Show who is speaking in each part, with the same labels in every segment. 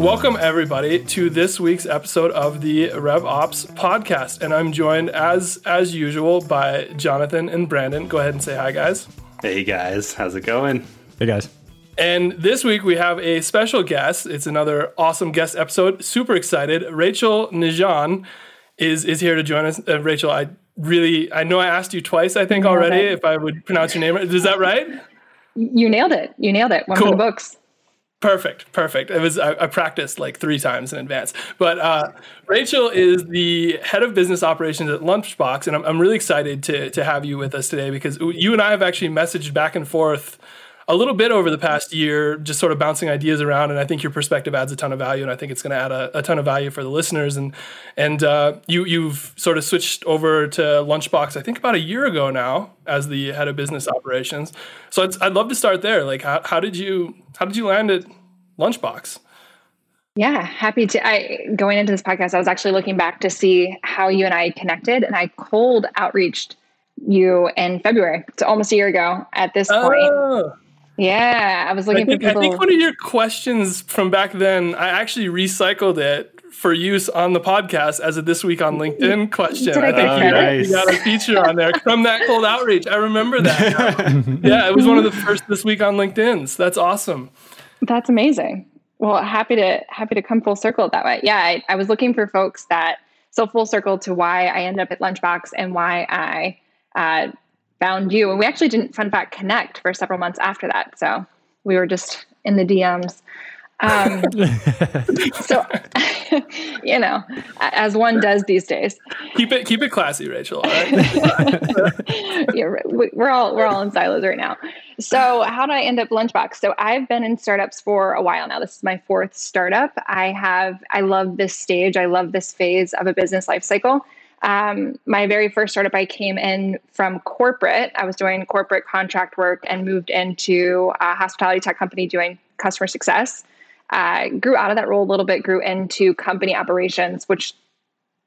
Speaker 1: Welcome, everybody, to this week's episode of the RevOps podcast. And I'm joined, as as usual, by Jonathan and Brandon. Go ahead and say hi, guys.
Speaker 2: Hey, guys. How's it going?
Speaker 3: Hey, guys.
Speaker 1: And this week we have a special guest. It's another awesome guest episode. Super excited. Rachel Nijan is is here to join us. Uh, Rachel, I really I know I asked you twice, I think already, if I would pronounce your name. Is that right?
Speaker 4: You nailed it. You nailed it. One cool. for the books.
Speaker 1: Perfect, perfect. It was I, I, practiced like three times in advance. But uh, Rachel is the head of business operations at Lunchbox, and I'm, I'm really excited to to have you with us today because you and I have actually messaged back and forth a little bit over the past year, just sort of bouncing ideas around. And I think your perspective adds a ton of value, and I think it's going to add a, a, ton of value for the listeners. And and uh, you you've sort of switched over to Lunchbox, I think about a year ago now, as the head of business operations. So I'd, I'd love to start there. Like, how, how did you how did you land at Lunchbox?
Speaker 4: Yeah, happy to. I going into this podcast, I was actually looking back to see how you and I connected, and I cold outreached you in February. It's almost a year ago at this point. Yeah, I was looking
Speaker 1: I think,
Speaker 4: for people.
Speaker 1: I think one of your questions from back then, I actually recycled it for use on the podcast as a this week on LinkedIn question.
Speaker 4: Did I,
Speaker 1: I
Speaker 4: think
Speaker 1: you,
Speaker 4: nice.
Speaker 1: you, got a feature on there from that cold outreach. I remember that. yeah, it was one of the first this week on LinkedIn's. That's awesome.
Speaker 4: That's amazing. Well, happy to happy to come full circle that way. Yeah, I, I was looking for folks that so full circle to why I end up at Lunchbox and why I uh, found you. And we actually didn't, fun fact, connect for several months after that. So we were just in the DMs. Um, so, you know, as one does these days.
Speaker 1: Keep it keep it classy, Rachel. All
Speaker 4: right? yeah, we're all we're all in silos right now. So, how did I end up Lunchbox? So, I've been in startups for a while now. This is my fourth startup. I have I love this stage. I love this phase of a business life cycle. Um, my very first startup, I came in from corporate. I was doing corporate contract work and moved into a hospitality tech company doing customer success. Uh, grew out of that role a little bit, grew into company operations, which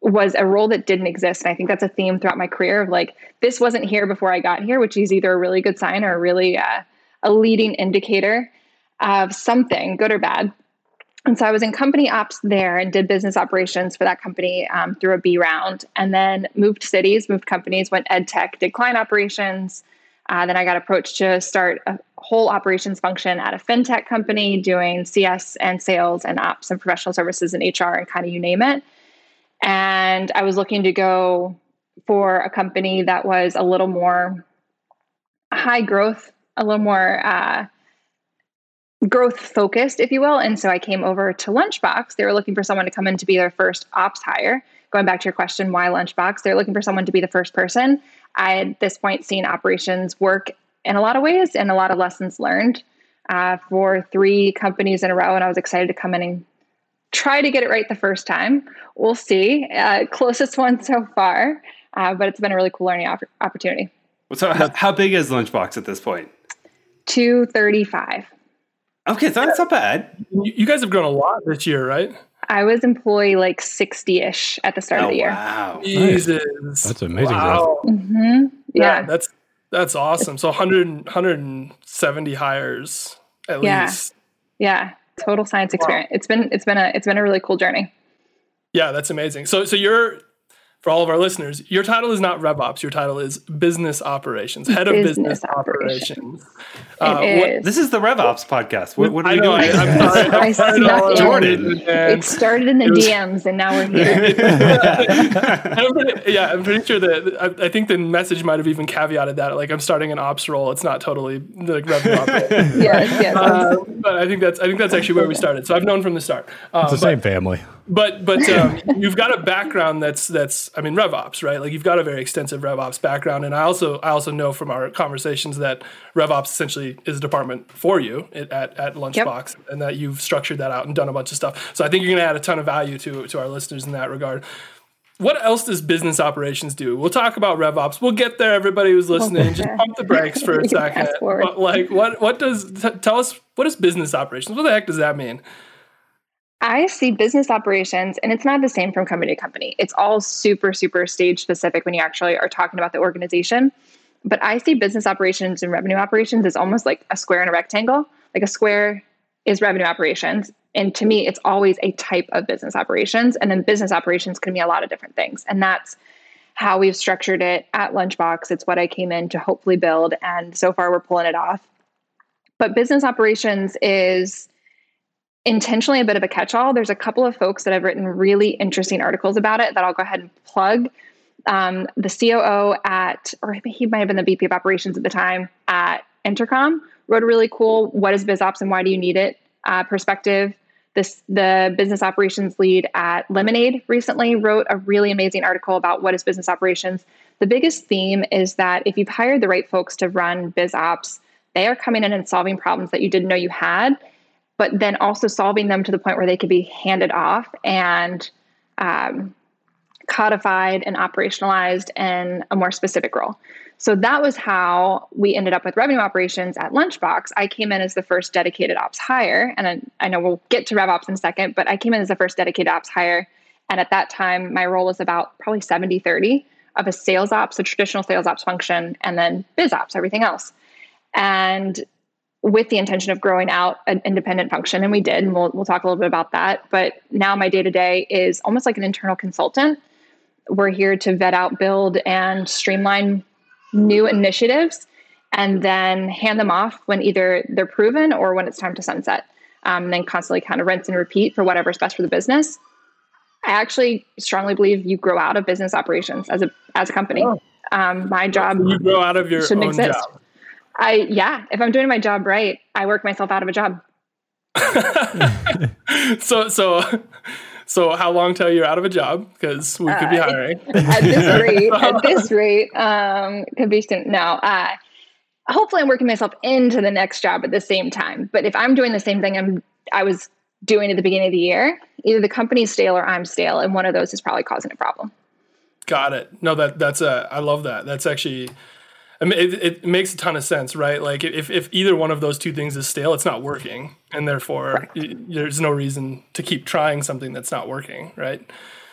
Speaker 4: was a role that didn't exist. And I think that's a theme throughout my career of like, this wasn't here before I got here, which is either a really good sign or really uh, a leading indicator of something, good or bad. And so I was in company ops there and did business operations for that company um, through a B round, and then moved cities, moved companies, went ed tech, did client operations. Uh, then I got approached to start a whole operations function at a fintech company doing CS and sales and ops and professional services and HR and kind of you name it. And I was looking to go for a company that was a little more high growth, a little more uh, growth focused, if you will. And so I came over to Lunchbox. They were looking for someone to come in to be their first ops hire. Going back to your question, why Lunchbox? They're looking for someone to be the first person. I, at this point, seen operations work in a lot of ways and a lot of lessons learned uh, for three companies in a row. And I was excited to come in and try to get it right the first time. We'll see. Uh, closest one so far, uh, but it's been a really cool learning op- opportunity.
Speaker 2: So, how, how big is Lunchbox at this point?
Speaker 4: 235.
Speaker 2: Okay, so that's not bad.
Speaker 1: You guys have grown a lot this year, right?
Speaker 4: I was employee like 60 ish at the start
Speaker 2: oh,
Speaker 4: of the year.
Speaker 2: Wow.
Speaker 1: Jesus.
Speaker 3: That's amazing.
Speaker 1: Wow.
Speaker 4: Mm-hmm. Yeah.
Speaker 1: yeah. That's that's awesome. So 100, 170 hires at
Speaker 4: yeah.
Speaker 1: least.
Speaker 4: Yeah. Total science experience. Wow. It's been it's been a it's been a really cool journey.
Speaker 1: Yeah, that's amazing. So so you're for all of our listeners, your title is not RevOps. Your title is Business Operations, Head of Business, business Operations.
Speaker 4: operations. Uh, what,
Speaker 2: this is the RevOps podcast. What, what are I we
Speaker 1: know,
Speaker 2: doing?
Speaker 1: I, am sorry.
Speaker 4: I Jordan. It started in the was, DMs, and now we're here.
Speaker 1: I'm pretty, yeah, I'm pretty sure that I, I, think the message might have even caveated that. Like, I'm starting an ops role. It's not totally the like, revenue operations.
Speaker 4: yes, yes. Uh,
Speaker 1: but I think that's I think that's actually where we started. So I've known from the start.
Speaker 3: Uh, it's the but, same family.
Speaker 1: But but um, you've got a background that's that's I mean RevOps, right? Like you've got a very extensive RevOps background, and I also I also know from our conversations that RevOps essentially is a department for you at at Lunchbox, yep. and that you've structured that out and done a bunch of stuff. So I think you're going to add a ton of value to to our listeners in that regard. What else does business operations do? We'll talk about RevOps. We'll get there. Everybody who's listening, just pump the brakes for a second. But like, what what does t- tell us? What is business operations? What the heck does that mean?
Speaker 4: I see business operations, and it's not the same from company to company. It's all super, super stage specific when you actually are talking about the organization. But I see business operations and revenue operations as almost like a square and a rectangle. Like a square is revenue operations, And to me, it's always a type of business operations. And then business operations can be a lot of different things. And that's how we've structured it at Lunchbox. It's what I came in to hopefully build. And so far, we're pulling it off. But business operations is intentionally a bit of a catch all. There's a couple of folks that have written really interesting articles about it that I'll go ahead and plug. Um, the COO at, or he might have been the VP of operations at the time at Intercom, wrote a really cool What is BizOps and why do you need it uh, perspective. This, the business operations lead at Lemonade recently wrote a really amazing article about what is business operations. The biggest theme is that if you've hired the right folks to run biz ops, they are coming in and solving problems that you didn't know you had, but then also solving them to the point where they could be handed off and um, codified and operationalized in a more specific role. So that was how we ended up with revenue operations at Lunchbox. I came in as the first dedicated ops hire, and I, I know we'll get to RevOps in a second, but I came in as the first dedicated ops hire. And at that time, my role was about probably 70 30 of a sales ops, a traditional sales ops function, and then biz ops, everything else. And with the intention of growing out an independent function, and we did, and we'll, we'll talk a little bit about that. But now my day to day is almost like an internal consultant. We're here to vet out, build, and streamline new initiatives and then hand them off when either they're proven or when it's time to sunset. Um, and then constantly kind of rinse and repeat for whatever's best for the business. I actually strongly believe you grow out of business operations as a as a company. Oh. Um, my job
Speaker 1: you grow out of your shouldn't exist. Job.
Speaker 4: I yeah, if I'm doing my job right, I work myself out of a job.
Speaker 1: so so so how long till you're out of a job? Because we could be uh, hiring.
Speaker 4: at this rate, at this rate, um, could be soon. No, uh, hopefully I'm working myself into the next job at the same time. But if I'm doing the same thing I'm I was doing at the beginning of the year, either the company's stale or I'm stale, and one of those is probably causing a problem.
Speaker 1: Got it. No, that that's a I love that. That's actually I mean, it, it, makes a ton of sense, right? Like if, if either one of those two things is stale, it's not working, and therefore y- there's no reason to keep trying something that's not working, right?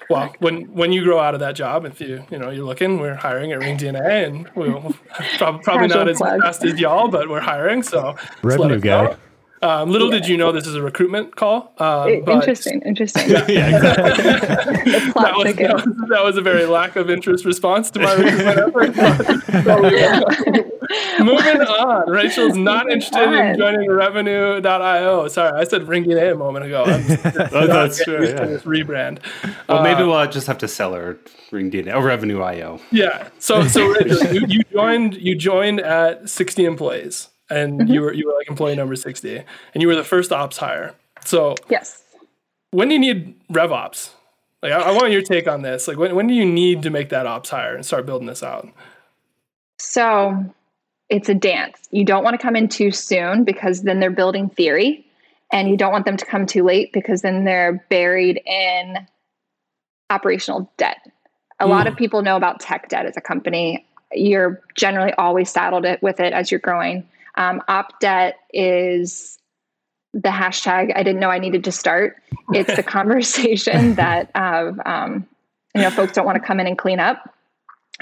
Speaker 1: Well, when when you grow out of that job, if you you know you're looking, we're hiring at Ring DNA, and we'll probably, probably not as fast as y'all, but we're hiring. So
Speaker 3: revenue guy. Know.
Speaker 1: Um, little yeah. did you know this is a recruitment call.
Speaker 4: Uh, interesting, interesting. Yeah, yeah exactly.
Speaker 1: that, was, that, was, that, was, a very lack of interest response to my recruitment effort. Moving on. Rachel's not interested in joining Revenue.io. Sorry, I said ringing a moment ago.
Speaker 2: oh, that's true. Yeah.
Speaker 1: This rebrand.
Speaker 2: Well, uh, maybe we'll just have to sell her Ring DNA or Revenue.io.
Speaker 1: Yeah. So, so Rachel, you, you joined. You joined at 60 employees and mm-hmm. you were you were like employee number 60 and you were the first ops hire. So
Speaker 4: yes.
Speaker 1: when do you need rev ops? Like I, I, want your take on this. Like when, when do you need to make that ops hire and start building this out?
Speaker 4: So it's a dance. You don't want to come in too soon because then they're building theory and you don't want them to come too late because then they're buried in operational debt. A mm. lot of people know about tech debt as a company. You're generally always saddled it with it as you're growing um, op debt is the hashtag I didn't know I needed to start. It's the conversation that uh, um, you know folks don't want to come in and clean up.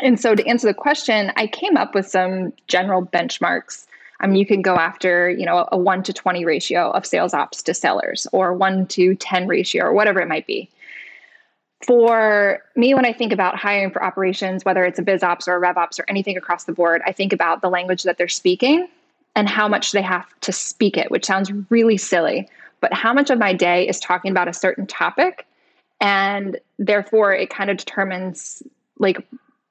Speaker 4: And so to answer the question, I came up with some general benchmarks. I mean, you can go after, you know, a one to 20 ratio of sales ops to sellers or one to 10 ratio or whatever it might be. For me, when I think about hiring for operations, whether it's a biz ops or a rev ops or anything across the board, I think about the language that they're speaking and how much they have to speak it, which sounds really silly. But how much of my day is talking about a certain topic? And therefore, it kind of determines like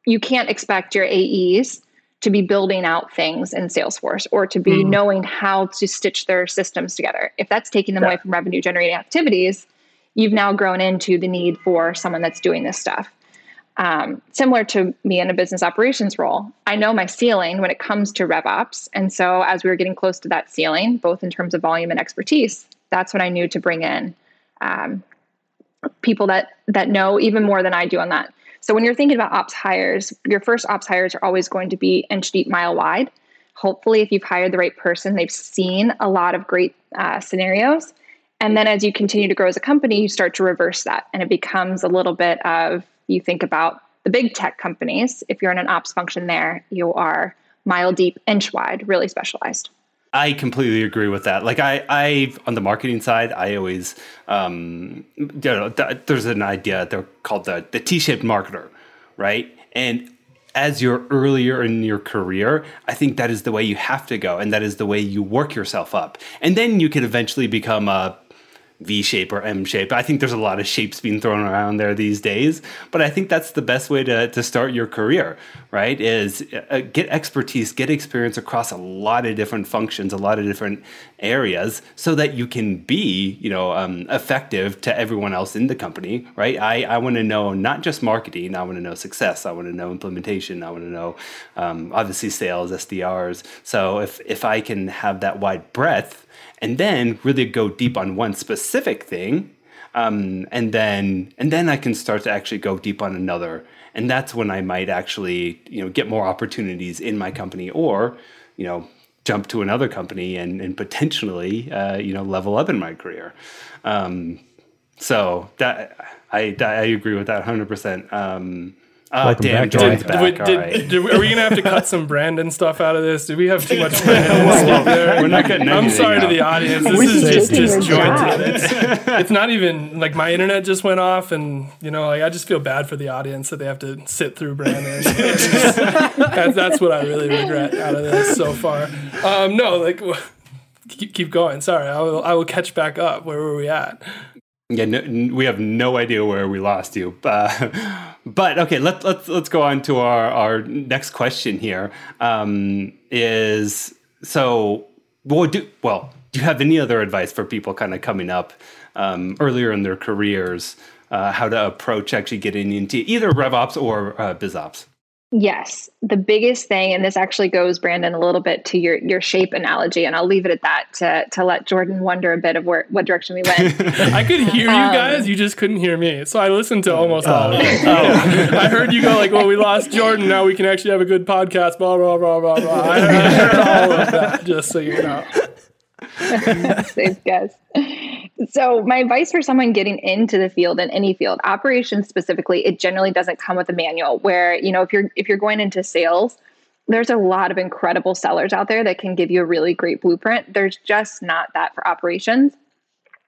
Speaker 4: you can't expect your AEs to be building out things in Salesforce or to be mm. knowing how to stitch their systems together. If that's taking them yeah. away from revenue generating activities, you've now grown into the need for someone that's doing this stuff um, similar to me in a business operations role, I know my ceiling when it comes to RevOps. And so as we were getting close to that ceiling, both in terms of volume and expertise, that's when I knew to bring in um, people that that know even more than I do on that. So when you're thinking about ops hires, your first ops hires are always going to be inch deep, mile wide. Hopefully, if you've hired the right person, they've seen a lot of great uh, scenarios. And then as you continue to grow as a company, you start to reverse that, and it becomes a little bit of you think about the big tech companies, if you're in an ops function there, you are mile deep, inch wide, really specialized.
Speaker 2: I completely agree with that. Like I, I on the marketing side, I always, um, you know, th- there's an idea they're called the the T-shaped marketer, right? And as you're earlier in your career, I think that is the way you have to go, and that is the way you work yourself up, and then you can eventually become a V shape or M shape. I think there's a lot of shapes being thrown around there these days, but I think that's the best way to, to start your career, right? Is uh, get expertise, get experience across a lot of different functions, a lot of different areas, so that you can be, you know, um, effective to everyone else in the company, right? I, I want to know not just marketing, I want to know success, I want to know implementation, I want to know um, obviously sales, SDRs. So if if I can have that wide breadth and then really go deep on one specific thing um, and then and then I can start to actually go deep on another. And that's when I might actually you know get more opportunities in my company or you know jump to another company and, and potentially uh, you know level up in my career. Um, so that I, I agree with that 100% um, Oh,
Speaker 3: Welcome
Speaker 2: damn,
Speaker 3: back,
Speaker 2: Jordan's back.
Speaker 1: Did, did,
Speaker 2: right.
Speaker 1: did- are we gonna have to cut some Brandon stuff out of this? Do we have too much Brandon stuff there?
Speaker 2: We're not cutting
Speaker 1: I'm
Speaker 2: anything
Speaker 1: sorry to the audience. This
Speaker 4: We're
Speaker 1: is just
Speaker 4: taking your
Speaker 1: disjointed. It's, it's not even like my internet just went off, and you know, like I just feel bad for the audience that they have to sit through Brandon. that's, that's what I really regret out of this so far. Um, no, like keep, keep going. Sorry, I will. I will catch back up. Where were we at?
Speaker 2: Yeah, no, we have no idea where we lost you. Uh, but okay, let's let's let's go on to our our next question here. Um, is so well do well. Do you have any other advice for people kind of coming up um, earlier in their careers? Uh, how to approach actually getting into either RevOps or uh, BizOps?
Speaker 4: Yes, the biggest thing, and this actually goes, Brandon, a little bit to your your shape analogy, and I'll leave it at that to to let Jordan wonder a bit of where what direction we went.
Speaker 1: I could hear you
Speaker 4: Um,
Speaker 1: guys. You just couldn't hear me. So I listened to almost all of it. I heard you go like, "Well, we lost Jordan. Now we can actually have a good podcast." Blah blah blah blah blah. I heard all of that. Just so you know.
Speaker 4: Safe guess. So, my advice for someone getting into the field in any field, operations specifically, it generally doesn't come with a manual. Where you know, if you're if you're going into sales, there's a lot of incredible sellers out there that can give you a really great blueprint. There's just not that for operations.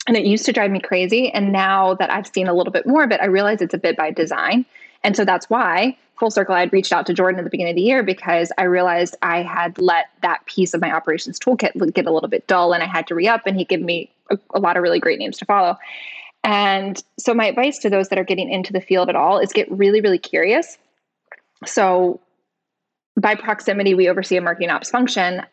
Speaker 4: And it used to drive me crazy. And now that I've seen a little bit more of it, I realize it's a bit by design. And so that's why, full circle, I had reached out to Jordan at the beginning of the year because I realized I had let that piece of my operations toolkit get a little bit dull and I had to re up. And he gave me a, a lot of really great names to follow. And so, my advice to those that are getting into the field at all is get really, really curious. So, by proximity, we oversee a marketing ops function.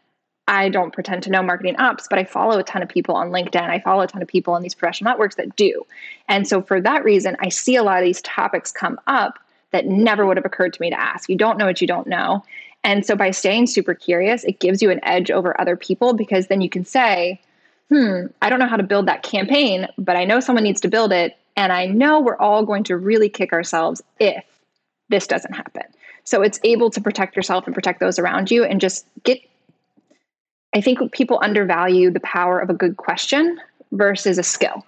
Speaker 4: I don't pretend to know marketing ops, but I follow a ton of people on LinkedIn. I follow a ton of people on these professional networks that do. And so, for that reason, I see a lot of these topics come up that never would have occurred to me to ask. You don't know what you don't know. And so, by staying super curious, it gives you an edge over other people because then you can say, hmm, I don't know how to build that campaign, but I know someone needs to build it. And I know we're all going to really kick ourselves if this doesn't happen. So it's able to protect yourself and protect those around you and just get. I think people undervalue the power of a good question versus a skill.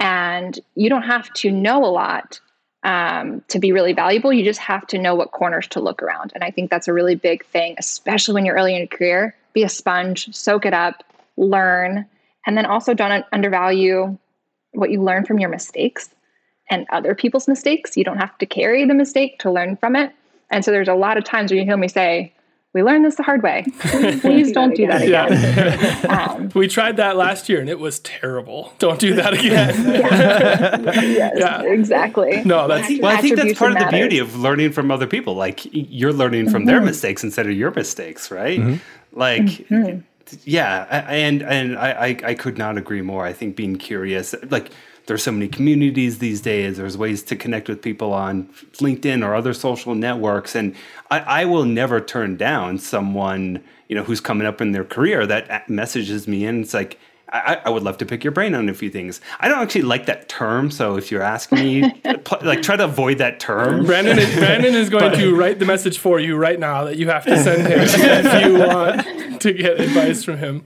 Speaker 4: And you don't have to know a lot um, to be really valuable. You just have to know what corners to look around. And I think that's a really big thing, especially when you're early in your career. Be a sponge, soak it up, learn, and then also don't undervalue what you learn from your mistakes and other people's mistakes. You don't have to carry the mistake to learn from it. And so there's a lot of times where you hear me say, we learned this the hard way. Please don't do that again.
Speaker 1: Yeah.
Speaker 4: Um,
Speaker 1: we tried that last year and it was terrible. Don't do that again.
Speaker 4: yes,
Speaker 1: Yeah.
Speaker 4: exactly.
Speaker 1: No, that's
Speaker 2: Well, I think that's
Speaker 4: Attribution
Speaker 2: part of the
Speaker 4: matters.
Speaker 2: beauty of learning from other people. Like you're learning from their mm-hmm. mistakes instead of your mistakes, right? Mm-hmm. Like, mm-hmm. yeah, and and I, I I could not agree more. I think being curious, like there's so many communities these days. There's ways to connect with people on LinkedIn or other social networks, and I, I will never turn down someone you know who's coming up in their career that messages me and it's like. I, I would love to pick your brain on a few things. I don't actually like that term, so if you're asking me, pl- like try to avoid that term.
Speaker 1: Brandon is, Brandon is going to write the message for you right now that you have to send him if you want to get advice from him.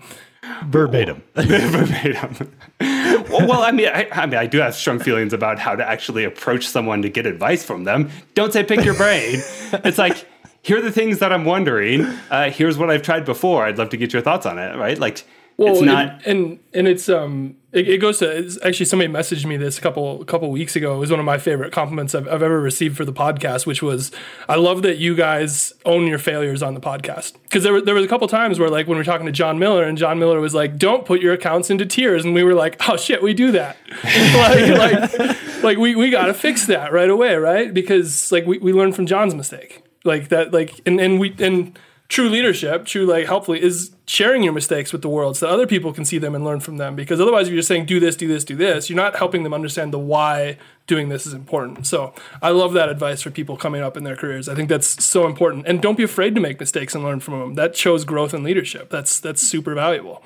Speaker 3: Verbatim.
Speaker 2: verbatim. well, I mean, I, I mean, I do have strong feelings about how to actually approach someone to get advice from them. Don't say pick your brain. it's like here are the things that I'm wondering. Uh, here's what I've tried before. I'd love to get your thoughts on it. Right? Like, well, it's not.
Speaker 1: And, and and it's um it, it goes to actually somebody messaged me this a couple a couple weeks ago. It was one of my favorite compliments I've, I've ever received for the podcast, which was I love that you guys own your failures on the podcast because there were there was a couple times where like when we are talking to Jon Miller and Jon Miller was like, "Don't put your accounts into tiers," and we were like, "Oh shit, we do that." like, like like we we got to fix that right away, right? Because like we we learned from Jon's mistake, like that, like and and we and true leadership, true like helpfully is sharing your mistakes with the world so that other people can see them and learn from them. Because otherwise, if you're just saying do this, do this, do this, you're not helping them understand the why doing this is important. So I love that advice for people coming up in their careers. I think that's so important. And don't be afraid to make mistakes and learn from them. That shows growth and leadership. That's that's super valuable,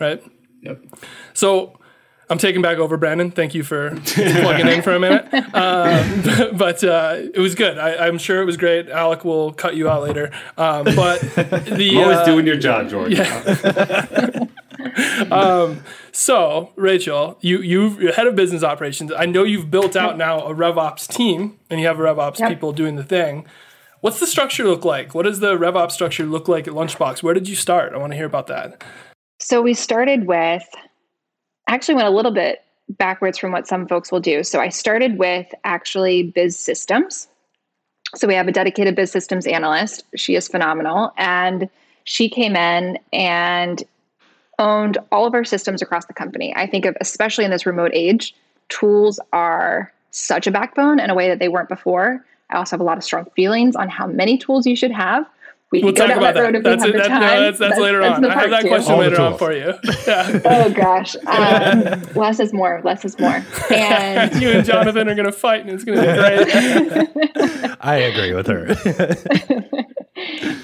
Speaker 1: right?
Speaker 2: Yep.
Speaker 1: So I'm taking back over, Brandon. Thank you for plugging in for a minute. Um, but uh, it was good. I, am sure it was great. Alec will cut you out later. Um, but the
Speaker 2: always uh, doing your job, George.
Speaker 1: Yeah. um, so, Rachel, you you head of business operations. I know you've built out now a RevOps team, and you have RevOps yep. people doing the thing. What's the structure look like? What does the RevOps structure look like at Lunchbox? Where did you start? I want to hear about that.
Speaker 4: So we started with actually went a little bit backwards from what some folks will do. So I started with actually biz systems. So we have a dedicated biz systems analyst. She is phenomenal. And she came in and owned all of our systems across the company. I think of, especially in this remote age, tools are such a backbone in a way that they weren't before. I also have a lot of strong feelings on how many tools you should have
Speaker 1: we we'll talk about that. That's, it, that, no, that's, that's, that's, later that's on. I have that two. question All later on for you.
Speaker 4: Yeah. oh gosh, um, less is more. Less is more. And
Speaker 1: you and Jonathan are going to fight, and it's going to be
Speaker 3: great. I agree with her.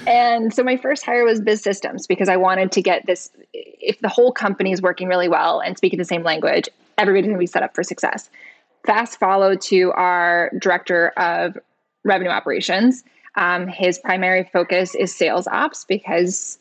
Speaker 4: and so my first hire was biz systems because I wanted to get this. If the whole company is working really well and speaking the same language, everybody's going to be set up for success. Fast follow to our director of revenue operations um, his primary focus is sales ops because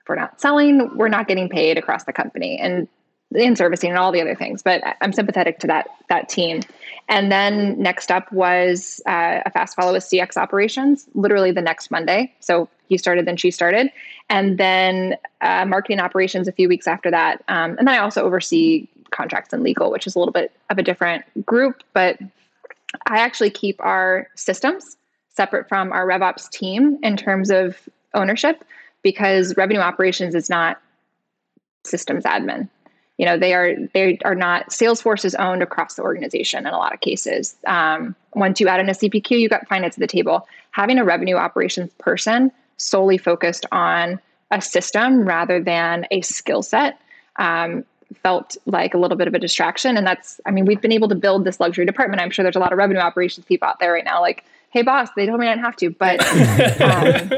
Speaker 4: if we're not selling, we're not getting paid across the company and in servicing and all the other things. But I'm sympathetic to that that team. And then next up was uh, a fast follow with CX operations, literally the next Monday. So he started, then she started, and then uh, marketing operations a few weeks after that. Um, and then I also oversee contracts and legal, which is a little bit of a different group, but I actually keep our systems separate from our RevOps team in terms of ownership because revenue operations is not systems admin. You know, they are they are not Salesforce is owned across the organization in a lot of cases. Um, once you add in a CPQ, you got finance at the table. Having a revenue operations person solely focused on a system rather than a skill set um, felt like a little bit of a distraction. And that's, I mean, we've been able to build this luxury department. I'm sure there's a lot of revenue operations people out there right now, like hey boss they told me i didn't have to but um,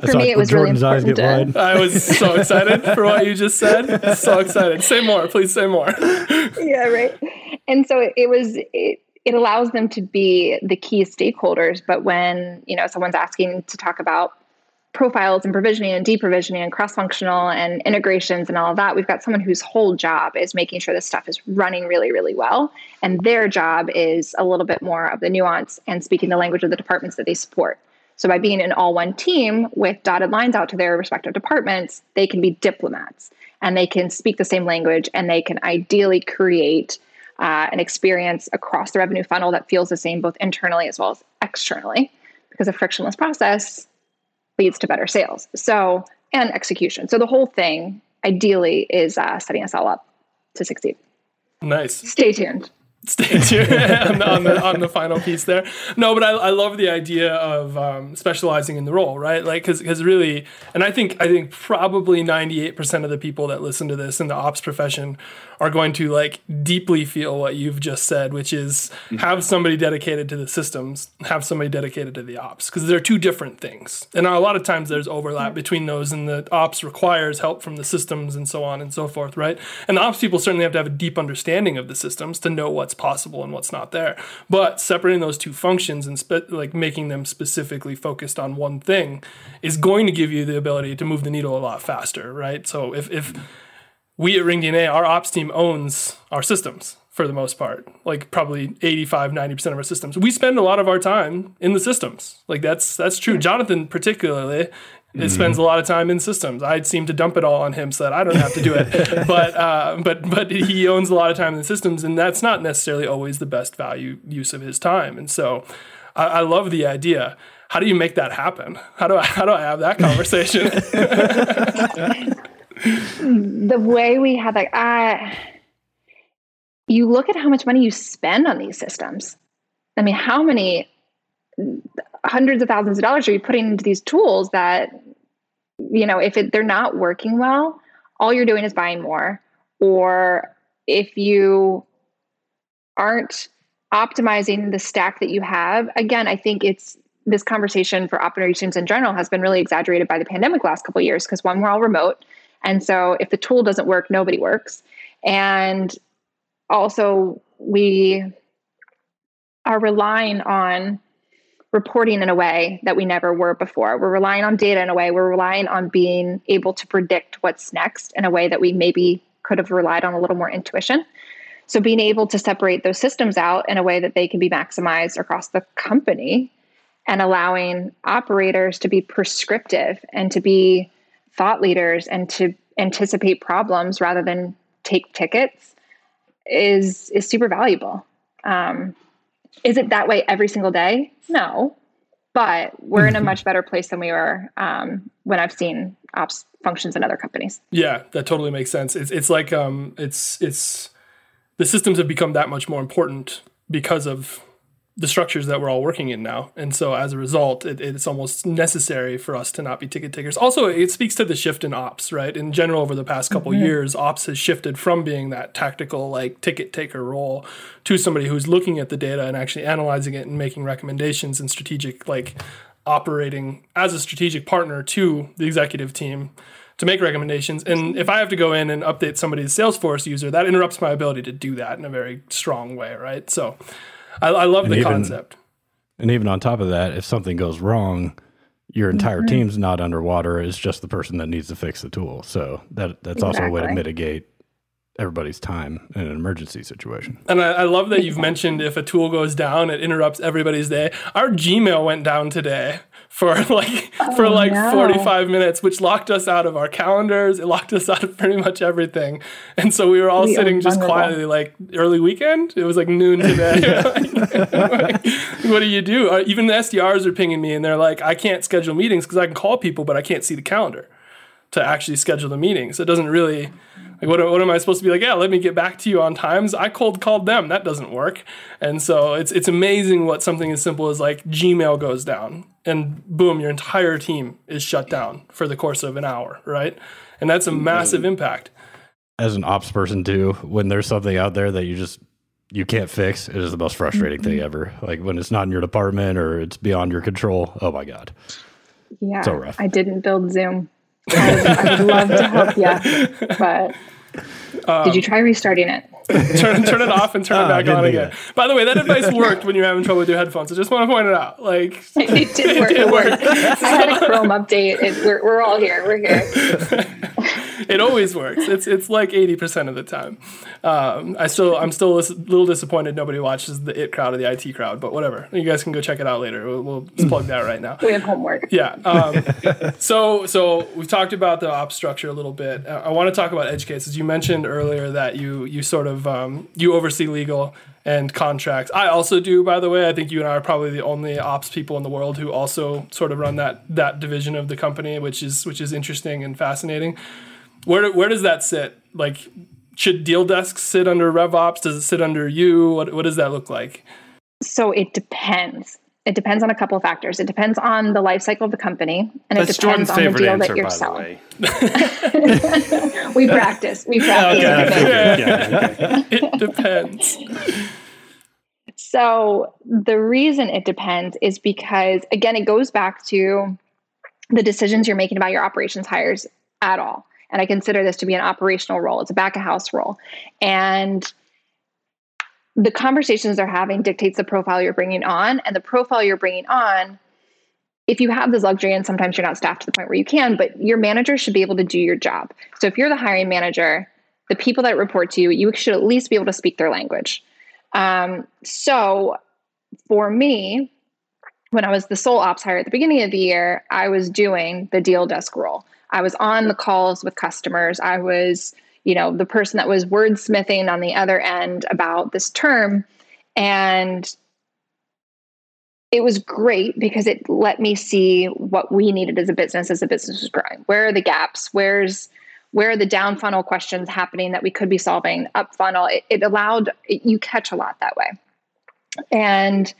Speaker 4: for me it was Jordan's really important.
Speaker 1: to, i was so excited for what you just said. So excited. Say more please say more.
Speaker 4: Yeah right. And so it, it was it, it allows them to be the key stakeholders but when you know someone's asking to talk about profiles and provisioning and deprovisioning and cross-functional and integrations and all of that we've got someone whose whole job is making sure this stuff is running really really well. And their job is a little bit more of the nuance and speaking the language of the departments that they support. So by being an all one team with dotted lines out to their respective departments they can be diplomats and they can speak the same language and they can ideally create uh, an experience across the revenue funnel that feels the same both internally as well as externally because a frictionless process leads to better sales. So, and execution. So the whole thing ideally is uh, setting us all up to succeed.
Speaker 1: Nice.
Speaker 4: Stay tuned
Speaker 1: stay tuned on, the, on, the, on, the, final piece there. No, but I, I love the idea of um, specializing in the role, right? Like, because really, and I think I think probably ninety eight percent of the people that listen to this in the ops profession are going to like deeply feel what you've just said, which is mm-hmm. have somebody dedicated to the systems, have somebody dedicated to the ops, because they're two different things. And a lot of times there's overlap between those, and the ops requires help from the systems and so on and so forth, right? And the ops people certainly have to have a deep understanding of the systems to know what's possible and what's not there. But separating those two functions and spe- like making them specifically focused on one thing is going to give you the ability to move the needle a lot faster, right? So if if we at Ring DNA, our ops team owns our systems for the most part like probably 85 90% of our systems we spend a lot of our time in the systems like that's that's true jonathan particularly it spends a lot of time in systems. I'd seem to dump it all on him so that I don't have to do it. but uh, but but he owns a lot of time in the systems, and that's not necessarily always the best value use of his time. And so, I, I love the idea. How do you make that happen? How do I how do I have that conversation?
Speaker 4: the way we have that, I you look at how much money you spend on these systems. I mean, how many hundreds of thousands of dollars are you putting into these tools that you know if it, they're not working well all you're doing is buying more. Or if you aren't optimizing the stack that you have again i think it's this conversation for operations in general has been really exaggerated by the pandemic last couple years because one we're all remote. And so if the tool doesn't work nobody works. And also we are relying on reporting in a way that we never were before. We're relying on data in a way, we're relying on being able to predict what's next in a way that we maybe could have relied on a little more intuition. So, being able to separate those systems out in a way that they can be maximized across the company and allowing operators to be prescriptive and to be thought leaders and to anticipate problems rather than take tickets is is super valuable. Um, is it that way every single day? No, but we're in a much better place than we were um, when I've seen ops functions in other companies.
Speaker 1: Yeah, that totally makes sense. It's it's like um, it's it's the systems have become that much more important because of the structures that we're all working in now. And so as a result, it, it's almost necessary for us to not be ticket takers. Also, it speaks to the shift in ops, right? In general, over the past couple mm-hmm. years, ops has shifted from being that tactical, like ticket taker role to somebody who's looking at the data and actually analyzing it and making recommendations and strategic, like operating as a strategic partner to the executive team to make recommendations. And if I have to go in and update somebody's Salesforce user, that interrupts my ability to do that in a very strong way, right? So I, I love and the even, concept.
Speaker 3: And even on top of that, if something goes wrong, your entire mm-hmm. team's not underwater. It's just the person that needs to fix the tool. So that that's exactly. also a way to mitigate everybody's time in an emergency situation.
Speaker 1: And I, I, love that you've mentioned if a tool goes down, it interrupts everybody's day. Our Gmail went down today for like oh, for like no. 45 minutes which locked us out of our calendars. It locked us out of pretty much everything. And so we were all we sitting just quietly like early weekend? It was like noon today. Like, what do you do? Uh, even the sdrs are pinging me and they're like i can't schedule meetings because i can call people but i can't see the calendar to actually schedule the meeting so it doesn't really like, what, what am I supposed to be like? Yeah, let me get back to you on times. I cold called them. That doesn't work. And so it's it's amazing what something as simple as like Gmail goes down, and boom, your entire team is shut down for the course of an hour, right? And that's a massive impact.
Speaker 3: As an ops person too, when there's something out there that you just you can't fix, it is the most frustrating mm-hmm. thing ever. Like when it's not in your department or it's beyond your control. Oh my god.
Speaker 4: Yeah. So rough. I didn't build Zoom. I would, love to help you, but um, Did you try restarting it?
Speaker 1: turn, turn it off and turn it ah, back on again. By the way, that advice worked when you're having trouble with your headphones. I just want to point it out. Like
Speaker 4: it did work. It, did work. I had a Chrome update. It, we're, we're all here. We're here.
Speaker 1: it always works. It's it's like eighty percent of the time. Um, I still I'm still a little disappointed nobody watches the it crowd or the IT crowd, but whatever. You guys can go check it out later. We'll, we'll plug that right now.
Speaker 4: We have homework.
Speaker 1: Yeah. Um, so so we've talked about the op structure a little bit. I want to talk about edge cases. You mentioned earlier that you you sort of um, you oversee legal and contracts. I also do, by the way. I think you and I are probably the only ops people in the world who also sort of run that that division of the company, which is which is interesting and fascinating. Where where does that sit? Like, should deal desks sit under RevOps? Does it sit under you? What what does that look like?
Speaker 4: So it depends. It depends on a couple of factors. It depends on the life cycle of the company, and That's it depends on the deal answer, that you're selling. we practice. We practice. Okay,
Speaker 1: yeah, okay. it depends.
Speaker 4: So the reason it depends is because again, it goes back to the decisions you're making about your operations hires at all. And I consider this to be an operational role. It's a back of house role, and the conversations they're having dictates the profile you're bringing on and the profile you're bringing on if you have this luxury and sometimes you're not staffed to the point where you can but your manager should be able to do your job so if you're the hiring manager the people that report to you, you should at least be able to speak their language. Um, so for me, when I was the sole ops hire at the beginning of the year, I was doing the deal desk role. I was on the calls with customers. I was, you know, the person that was wordsmithing on the other end about this term. And it was great because it let me see what we needed as a business as a business was growing. Where are the gaps? Where's where are the down funnel questions happening that we could be solving up funnel? It, it allowed it, you catch a lot that way. And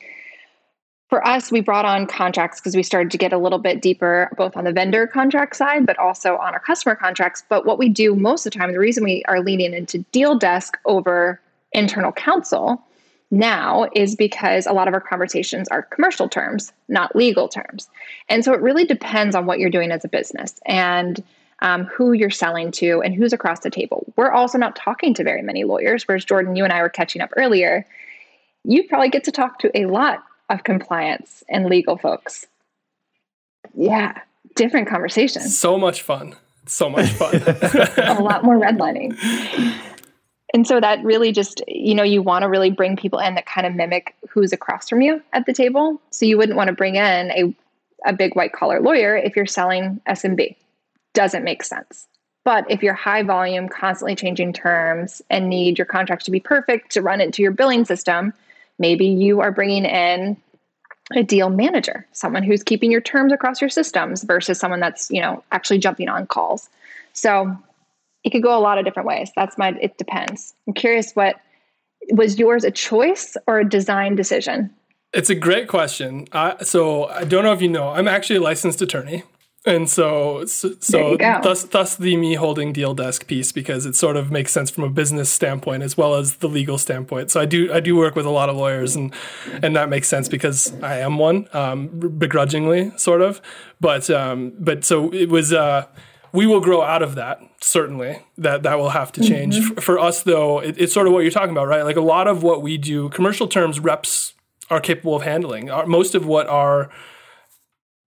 Speaker 4: for us, we brought on contracts because we started to get a little bit deeper, both on the vendor contract side, but also on our customer contracts. But what we do most of the time, the reason we are leaning into deal desk over internal counsel now is because a lot of our conversations are commercial terms, not legal terms. And so it really depends on what you're doing as a business and um, who you're selling to and who's across the table. We're also not talking to very many lawyers, whereas Jordan, you and I were catching up earlier. You probably get to talk to a lot of compliance and legal folks. Yeah, different conversations.
Speaker 1: So much fun. So much fun.
Speaker 4: a lot more redlining and so that really just you know you want to really bring people in that kind of mimic who's across from you at the table so you wouldn't want to bring in a, a big white collar lawyer if you're selling smb doesn't make sense but if you're high volume constantly changing terms and need your contracts to be perfect to run into your billing system maybe you are bringing in a deal manager someone who's keeping your terms across your systems versus someone that's you know actually jumping on calls so it could go a lot of different ways. That's my, it depends. I'm curious what was yours a choice or a design decision?
Speaker 1: It's a great question. so I don't know if you know, I'm actually a licensed attorney. And so, so, so thus, thus the me holding deal desk piece because it sort of makes sense from a business standpoint as well as the legal standpoint. So I do I do work with a lot of lawyers and and that makes sense because I am one um, begrudgingly sort of. But um, but so it was. Uh, we will grow out of that certainly that that will have to change mm-hmm. for, for, us though it, it's sort of what you're talking about right like a lot of what we do commercial terms reps are capable of handling our, most of what our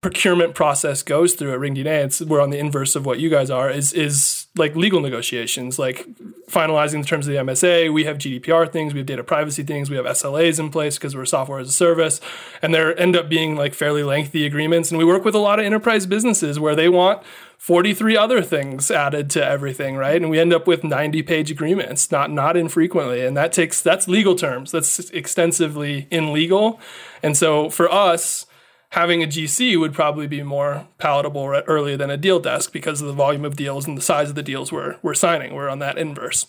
Speaker 1: procurement process goes through at Ring DNA, it's we're on the inverse of what you guys are, is is like legal negotiations, like finalizing the terms of the MSA. We have GDPR things, we have data privacy things, we have SLAs in place because we're software as a service, and there end up being like fairly lengthy agreements. And we work with a lot of enterprise businesses where they want 43 other things added to everything, right? And we end up with 90 page agreements, not not infrequently. And that takes that's legal terms. That's extensively in legal. And so for us, having a GC would probably be more palatable earlier than a deal desk because of the volume of deals and the size of the deals we're, we're signing. We're on that inverse.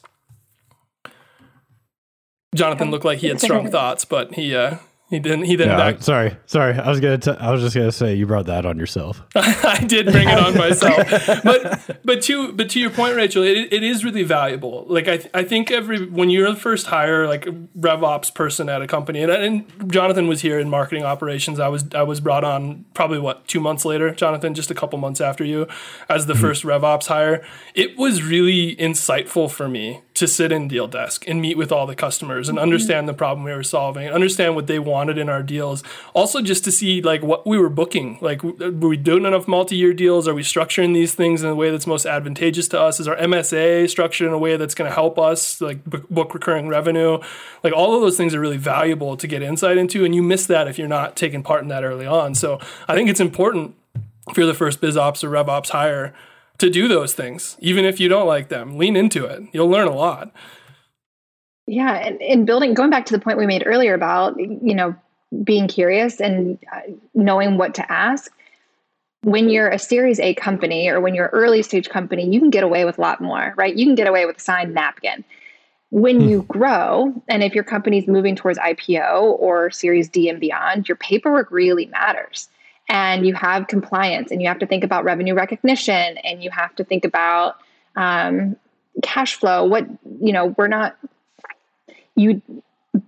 Speaker 1: Jonathan looked like he had strong thoughts, but he uh, he didn't. He didn't.
Speaker 3: Yeah, sorry, sorry. I was gonna. T- I was just gonna say you brought that on yourself.
Speaker 1: I did bring it on myself, but but to but to your point, Rachel, it, it is really valuable. Like I th- I think every when you're the first hire, like RevOps person at a company, and, and Jonathan was here in marketing operations. I was I was brought on probably what two months later, Jonathan, just a couple months after you, as the mm-hmm. first RevOps hire. It was really insightful for me to sit in deal desk and meet with all the customers and mm-hmm. understand the problem we were solving understand what they wanted in our deals. Also, just to see like what we were booking. Like, were we doing enough multi-year deals? Are we structuring these things in a way that's most advantageous to us? Is our MSA structured in a way that's going to help us like book recurring revenue? Like all of those things are really valuable to get insight into, and you miss that if you're not taking part in that early on. So I think it's important if you're the first biz ops or rev ops hire to do those things, even if you don't like them. Lean into it. You'll learn a lot.
Speaker 4: Yeah, and in building, going back to the point we made earlier about you know being curious and uh, knowing what to ask. When you're a Series A company or when you're an early stage company, you can get away with a lot more, right? You can get away with a signed napkin. When mm. you grow, and if your company's moving towards IPO or Series D and beyond, your paperwork really matters and you have compliance and you have to think about revenue recognition and you have to think about um, cash flow. What you know we're not you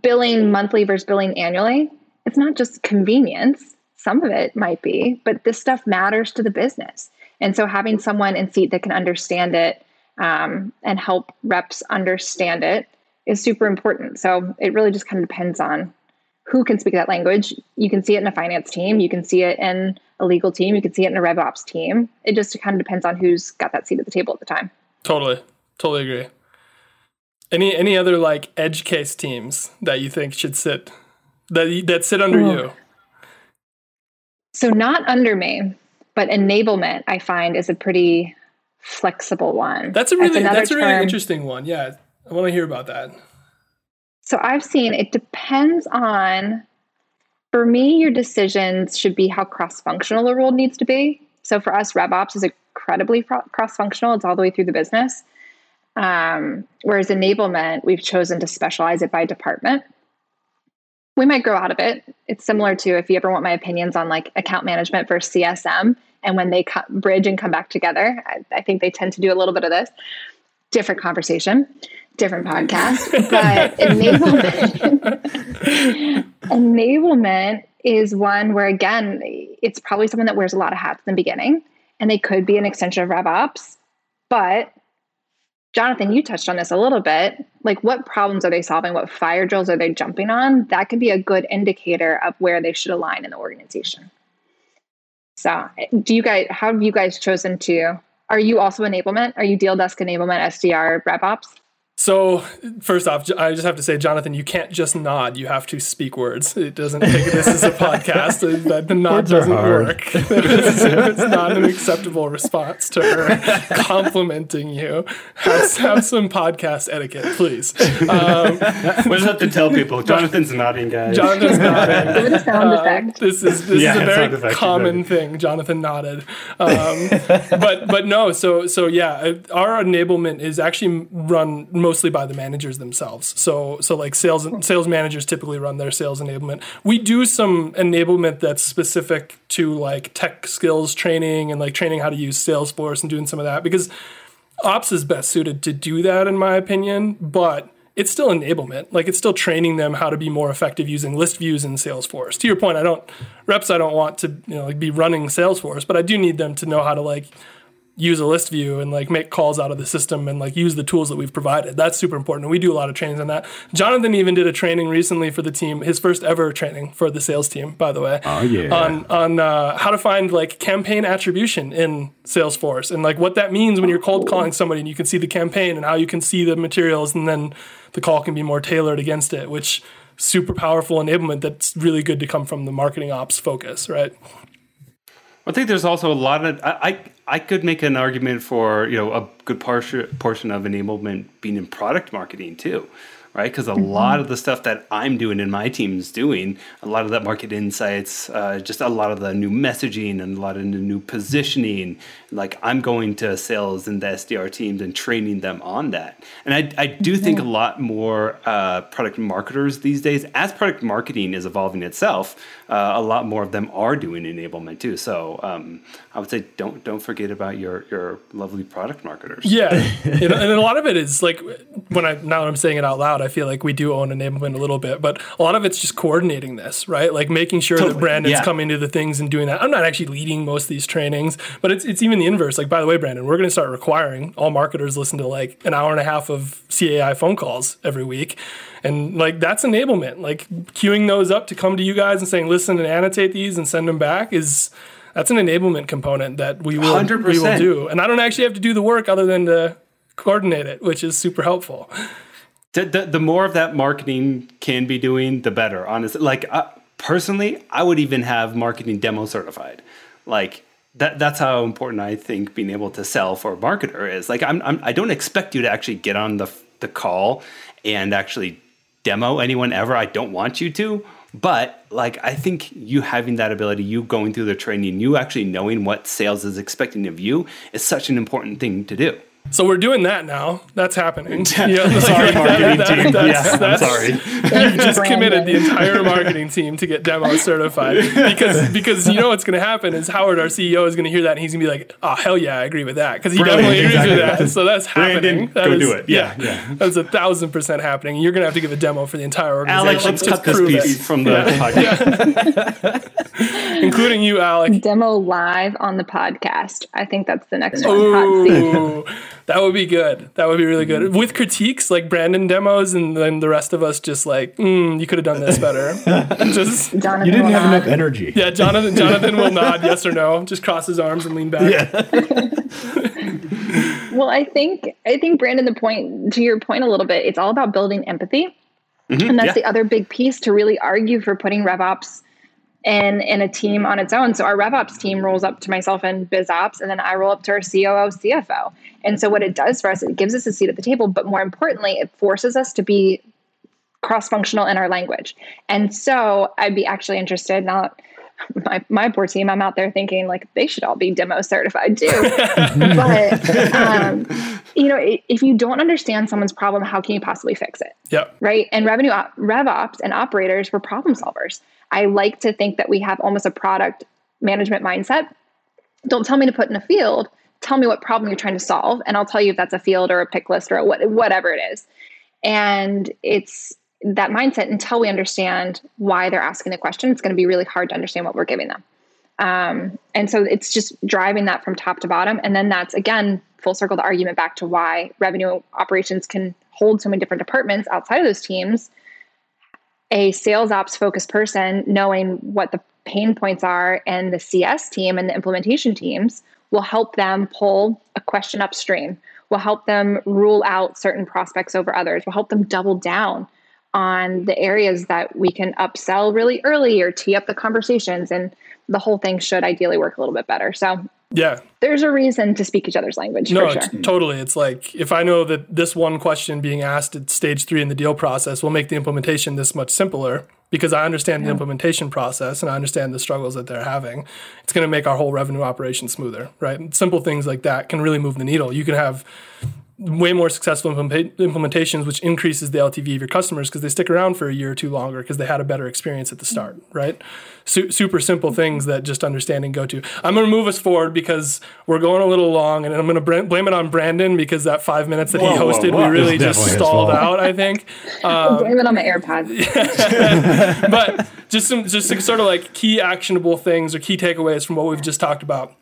Speaker 4: billing monthly versus billing annually it's not just convenience. Some of it might be but this stuff matters to the business. And so having someone in seat that can understand it um, and help reps understand it is super important. So it really just kind of depends on who can speak that language. You can see it in a finance team, you can see it in a legal team, you can see it in a RevOps team. It just kind of depends on who's got that seat at the table at the time.
Speaker 1: Totally. Totally agree. Any any other like edge case teams that you think should sit that that sit under Ooh. you?
Speaker 4: So not under me, but enablement I find is a pretty flexible one.
Speaker 1: That's a really that's, that's a really interesting one. Yeah, I want to hear about that.
Speaker 4: So I've seen it depends on. For me, your decisions should be how cross-functional the role needs to be. So for us, RevOps is incredibly cross-functional. It's all the way through the business. Um, whereas enablement, we've chosen to specialize it by department. We might grow out of it. It's similar to if you ever want my opinions on like account management versus CSM, and when they bridge and come back together, I, I think they tend to do a little bit of this. Different conversation, different podcast, but enablement. enablement is one where again, it's probably someone that wears a lot of hats in the beginning, and they could be an extension of RevOps, but Jonathan, you touched on this a little bit. Like, what problems are they solving? What fire drills are they jumping on? That could be a good indicator of where they should align in the organization. So, do you guys, how have you guys chosen to? Are you also enablement? Are you deal desk enablement, SDR, RevOps?
Speaker 1: So, first off, I just have to say, Jonathan, you can't just nod. You have to speak words. It doesn't take this as a podcast. That the nod doesn't work. it's not an acceptable response to her complimenting you. Have, have some podcast etiquette, please. Um,
Speaker 2: we just have to tell people Jonathan's nodding, guys.
Speaker 1: Jonathan's nodding. Give it a sound uh, effect. This is this yeah, is a very common thing. Jonathan nodded. Um, but but no. So so yeah, our enablement is actually run most mostly by the managers themselves. So so like sales sales managers typically run their sales enablement. We do some enablement that's specific to like tech skills training and like training how to use Salesforce and doing some of that because ops is best suited to do that in my opinion, but it's still enablement. Like it's still training them how to be more effective using list views in Salesforce. To your point, I don't reps I don't want to, you know, like be running Salesforce, but I do need them to know how to like use a list view and like make calls out of the system and like use the tools that we've provided. That's super important. And we do a lot of trainings on that. Jonathan even did a training recently for the team, his first ever training for the sales team, by the way.
Speaker 3: Oh yeah.
Speaker 1: On on uh, how to find like campaign attribution in Salesforce and like what that means when you're cold calling somebody and you can see the campaign and how you can see the materials and then the call can be more tailored against it, which super powerful enablement that's really good to come from the marketing ops focus, right?
Speaker 2: I think there's also a lot of I, I, I could make an argument for you know a good portion portion of enablement being in product marketing too right? Because a mm-hmm. lot of the stuff that I'm doing and my team's doing, a lot of that market insights, uh, just a lot of the new messaging and a lot of the new positioning. Like I'm going to sales and the SDR teams and training them on that. And I, I do think a lot more uh, product marketers these days, as product marketing is evolving itself, uh, a lot more of them are doing enablement too. So um, I would say don't don't forget about your your lovely product marketers.
Speaker 1: Yeah, and, and a lot of it is like when I now that I'm saying it out loud I feel like we do own enablement a little bit, but a lot of it's just coordinating this, right? Like making sure totally. that Brandon's yeah. coming to the things and doing that. I'm not actually leading most of these trainings, but it's it's even the inverse. Like, by the way, Brandon, we're going to start requiring all marketers listen to like an hour and a half of CAI phone calls every week. And like that's enablement. Like queuing those up to come to you guys and saying, listen and annotate these and send them back is that's an enablement component that we will 100%. we will do. And I don't actually have to do the work other than to coordinate it, which is super helpful
Speaker 2: the, the, the more of that marketing can be doing, the better. Honestly, like uh, personally, I would even have marketing demo certified. Like that that's how important I think being able to sell for a marketer is. Like I'm, I'm I don't expect you to actually get on the the call and actually demo anyone ever. I don't want you to. But like I think you having that ability, you going through the training, you actually knowing what sales is expecting of you is such an important thing to do.
Speaker 1: So we're doing that now. That's happening.
Speaker 2: Yeah, like, sorry, marketing that, team. That's, yeah, that's, I'm sorry.
Speaker 1: You've just committed the entire marketing team to get demo certified because because you know what's going to happen is Howard, our CEO, is going to hear that and he's going to be like, "Oh hell yeah, I agree with that," because he Brilliant, definitely agrees exactly with that. So that's happening. Brandon, that
Speaker 2: go
Speaker 1: is,
Speaker 2: do it. Yeah, yeah,
Speaker 1: yeah, that's a thousand percent happening. You're going to have to give a demo for the entire organization.
Speaker 2: Alex, let's cut this piece it. from the
Speaker 1: podcast, including you, Alex.
Speaker 4: Demo live on the podcast. I think that's the next one. Hot seat.
Speaker 1: That would be good. That would be really good. With critiques like Brandon demos, and then the rest of us just like, mm, you could have done this better. just
Speaker 4: Jonathan
Speaker 3: You didn't have
Speaker 4: nod.
Speaker 3: enough energy.
Speaker 1: yeah, Jonathan. Jonathan will nod yes or no. Just cross his arms and lean back. Yeah.
Speaker 4: Well, I think I think Brandon, the point to your point a little bit, it's all about building empathy, and that's
Speaker 2: yeah.
Speaker 4: the other big piece to really argue for putting RevOps and in a team on its own. So our RevOps team rolls up to myself and BizOps, and then I roll up to our COO, CFO. And so what it does for us, it gives us a seat at the table, but more importantly, it forces us to be cross-functional in our language. And so I'd be actually interested now. My, my poor team, I'm out there thinking like they should all be demo certified too. but um, you know, if you don't understand someone's problem, how can you possibly fix it?
Speaker 1: Yep.
Speaker 4: right? And revenue op- rev ops and operators were problem solvers. I like to think that we have almost a product management mindset. Don't tell me to put in a field. Tell me what problem you're trying to solve, and I'll tell you if that's a field or a pick list or what, whatever it is. And it's that mindset until we understand why they're asking the question. It's going to be really hard to understand what we're giving them. Um, and so it's just driving that from top to bottom. And then that's again full circle the argument back to why revenue operations can hold so many different departments outside of those teams. A sales ops focused person knowing what the pain points are and the CS team and the implementation teams will help them pull a question upstream, will help them rule out certain prospects over others, will help them double down on the areas that we can upsell really early or tee up the conversations and the whole thing should ideally work a little bit better. So
Speaker 1: Yeah.
Speaker 4: there's a reason to speak each other's language
Speaker 1: No,
Speaker 4: sure.
Speaker 1: it's- totally. It's like if I know that this one question being asked at stage three in the deal process will make the implementation this much simpler because I understand the implementation process and I understand the struggles that they're having, it's going to make our whole revenue operation smoother, right? And simple things like that can really move the needle. You can have way more successful implementa- implementations, which increases the LTV of your customers because they stick around for a year or two longer because they had a better experience at the mm-hmm. start, right? Su- super simple things that just understanding go to. I'm going to move us forward because we're going a little long, and I'm going to br- blame it on Brandon because that five minutes that he
Speaker 2: Whoa, whoa,
Speaker 1: hosted,
Speaker 2: whoa.
Speaker 1: we really
Speaker 3: It's
Speaker 1: just stalled
Speaker 3: fault.
Speaker 1: out. I think.
Speaker 4: Blame um, it on my AirPods.
Speaker 1: but just some just some sort of like key actionable things or key takeaways from what we've just talked about.